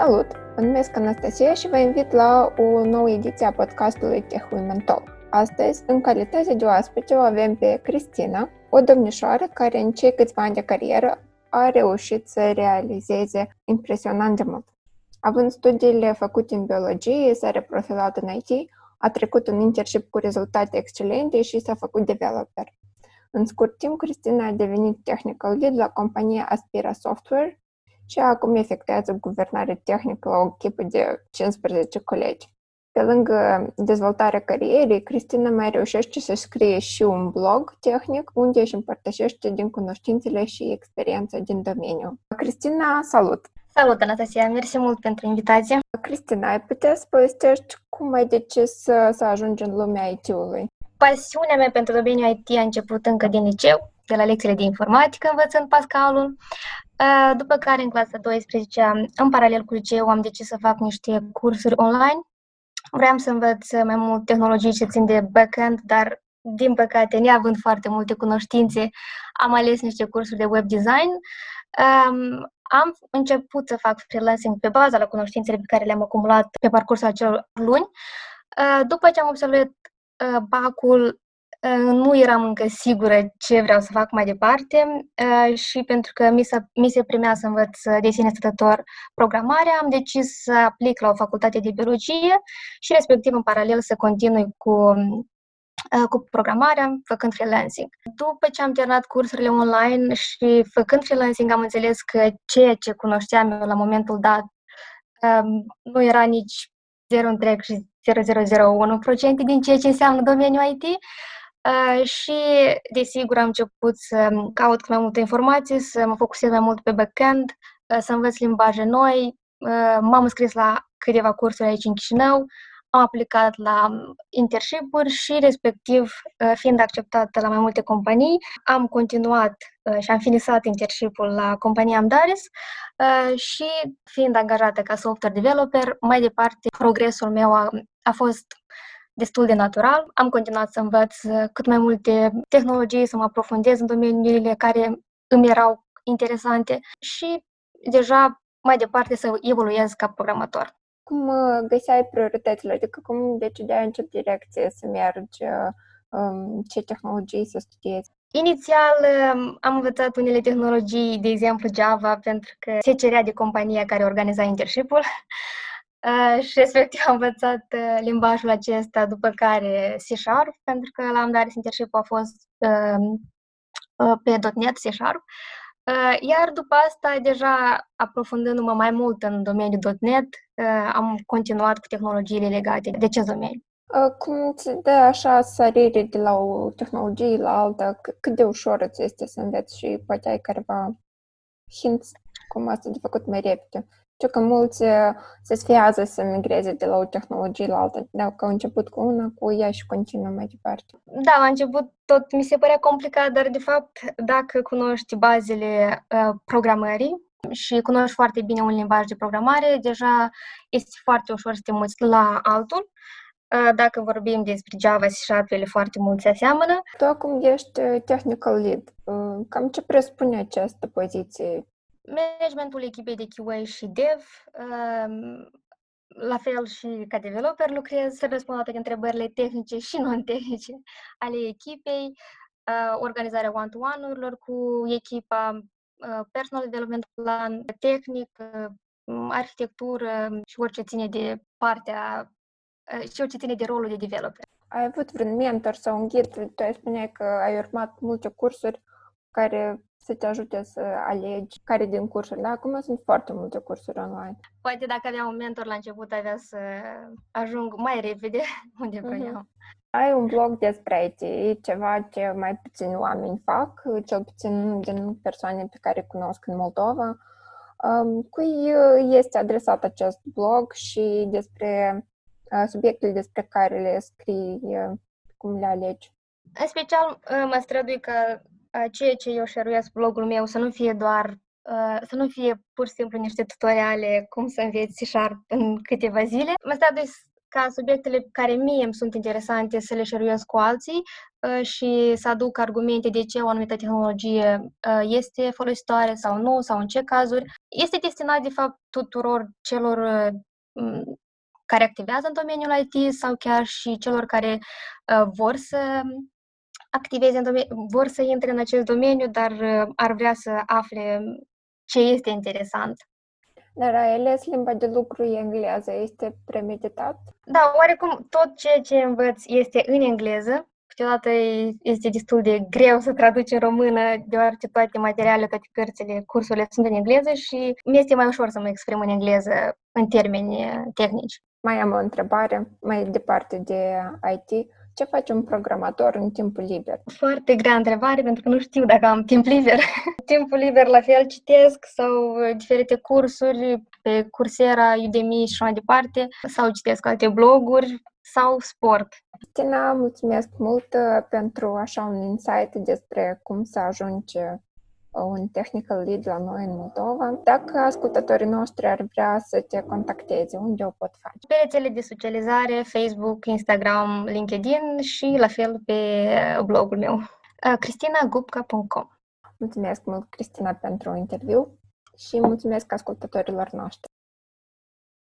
Salut! Mă numesc Anastasia și vă invit la o nouă ediție a podcastului Tech Women Talk. Astăzi, în calitate de oaspete, o avem pe Cristina, o domnișoară care în cei câțiva ani de carieră a reușit să realizeze impresionant de mult. Având studiile făcute în biologie, s-a reprofilat în IT, a trecut un internship cu rezultate excelente și s-a făcut developer. În scurt timp, Cristina a devenit technical lead la compania Aspira Software, și acum efectuează guvernare tehnică la o echipă de 15 colegi. Pe lângă dezvoltarea carierei, Cristina mai reușește să scrie și un blog tehnic unde își împărtășește din cunoștințele și experiența din domeniu. Cristina, salut! Salut, Anastasia! Mersi mult pentru invitație! Cristina, ai putea să povestești cum ai decis să, să ajungi în lumea IT-ului? Pasiunea mea pentru domeniul IT a început încă din liceu, de la lecțiile de informatică, învățând Pascalul. Uh, după care, în clasa 12, în paralel cu liceu, am decis să fac niște cursuri online. Vreau să învăț mai mult tehnologii ce țin de backend, dar, din păcate, neavând foarte multe cunoștințe, am ales niște cursuri de web design. Um, am început să fac freelancing pe baza la cunoștințele pe care le-am acumulat pe parcursul acelor luni. Uh, după ce am observat uh, bacul, nu eram încă sigură ce vreau să fac mai departe și pentru că mi, mi se primea să învăț de sine stătător programarea, am decis să aplic la o facultate de biologie și respectiv în paralel să continui cu cu programarea, făcând freelancing. După ce am terminat cursurile online și făcând freelancing, am înțeles că ceea ce cunoșteam eu la momentul dat nu era nici 0 întreg și 0,001% din ceea ce înseamnă domeniul IT, Uh, și, desigur, am început să caut mai multe informații, să mă focusez mai mult pe backend, uh, să învăț limbaje noi. Uh, m-am înscris la câteva cursuri aici în Chișinău, am aplicat la internship-uri și, respectiv, fiind acceptată la mai multe companii, am continuat și am finisat internship-ul la compania Amdaris și, fiind angajată ca software developer, mai departe, progresul meu a, a fost destul de natural. Am continuat să învăț uh, cât mai multe tehnologii, să mă aprofundez în domeniile care îmi erau interesante și deja mai departe să evoluez ca programator. Cum uh, găseai prioritățile? Adică cum decideai în ce direcție să mergi, uh, um, ce tehnologii să studiezi? Inițial um, am învățat unele tehnologii, de exemplu Java, pentru că se cerea de compania care organiza internship-ul. Uh, și respectiv am învățat uh, limbajul acesta, după care C-Sharp, pentru că la Amdaris Internship a fost uh, uh, pe .NET C-Sharp. Uh, iar după asta, deja aprofundându-mă mai mult în domeniul .NET, uh, am continuat cu tehnologiile legate de acest domeniu. Cum ți dă așa sărire de la o tehnologie la alta? Cât de ușor îți este să înveți și poate ai careva hints cum asta de făcut mai repede? Știu că mulți se sfiază să migreze de la o tehnologie la alta, dacă au început cu una, cu ea și continuă mai departe. Da, la început tot mi se părea complicat, dar de fapt, dacă cunoști bazele uh, programării și cunoști foarte bine un limbaj de programare, deja este foarte ușor să te muți la altul. Uh, dacă vorbim despre Java și Sharp, ele foarte mult se aseamănă. Tu acum ești technical lead. Uh, cam ce presupune această poziție? Managementul echipei de QA și dev, um, la fel și ca developer lucrez să răspund la toate întrebările tehnice și non-tehnice ale echipei, uh, organizarea one-to-one-urilor cu echipa, uh, personal development plan, tehnic, uh, arhitectură și orice ține de partea și orice ține de rolul de developer. Ai avut vreun mentor sau un ghid? Tu ai spuneai că ai urmat multe cursuri care să te ajute să alegi care din cursurile. Acum sunt foarte multe cursuri online. Poate dacă aveam un mentor la început, avea să ajung mai repede unde vreau. Uh-huh. Ai un blog despre IT, ceva ce mai puțin oameni fac, cel puțin din persoane pe care cunosc în Moldova. Um, cui este adresat acest blog și despre uh, subiectele despre care le scrii, uh, cum le alegi? În special, uh, mă strădui ca ceea ce eu șeruiesc blogul meu să nu fie doar să nu fie pur și simplu niște tutoriale cum să înveți C-Sharp în câteva zile. Mă strădui ca subiectele care mie îmi sunt interesante să le șeruiesc cu alții uh, și să aduc argumente de ce o anumită tehnologie uh, este folositoare sau nu, sau în ce cazuri. Este destinat, de fapt, tuturor celor uh, care activează în domeniul IT sau chiar și celor care vor să activeze în domeniu, vor să intre în acest domeniu, dar ar vrea să afle ce este interesant. Dar ai ales limba de lucru engleză, este premeditat? Da, oarecum tot ceea ce învăț este în engleză. Câteodată este destul de greu să traduci în română, deoarece toate materialele, toate cărțile, cursurile sunt în engleză și mi este mai ușor să mă exprim în engleză în termeni tehnici. Mai am o întrebare mai departe de IT. Ce face un programator în timpul liber? Foarte grea întrebare, pentru că nu știu dacă am timp liber. timpul liber, la fel, citesc sau uh, diferite cursuri pe Coursera, Udemy și mai departe, sau citesc alte bloguri sau sport. Tina, mulțumesc mult uh, pentru așa un insight despre cum să ajungi un technical lead la noi în Moldova. Dacă ascultătorii noștri ar vrea să te contacteze, unde o pot face? Pe rețele de socializare, Facebook, Instagram, LinkedIn și la fel pe blogul meu, cristinagupca.com. Mulțumesc mult, Cristina, pentru interviu și mulțumesc ascultătorilor noștri.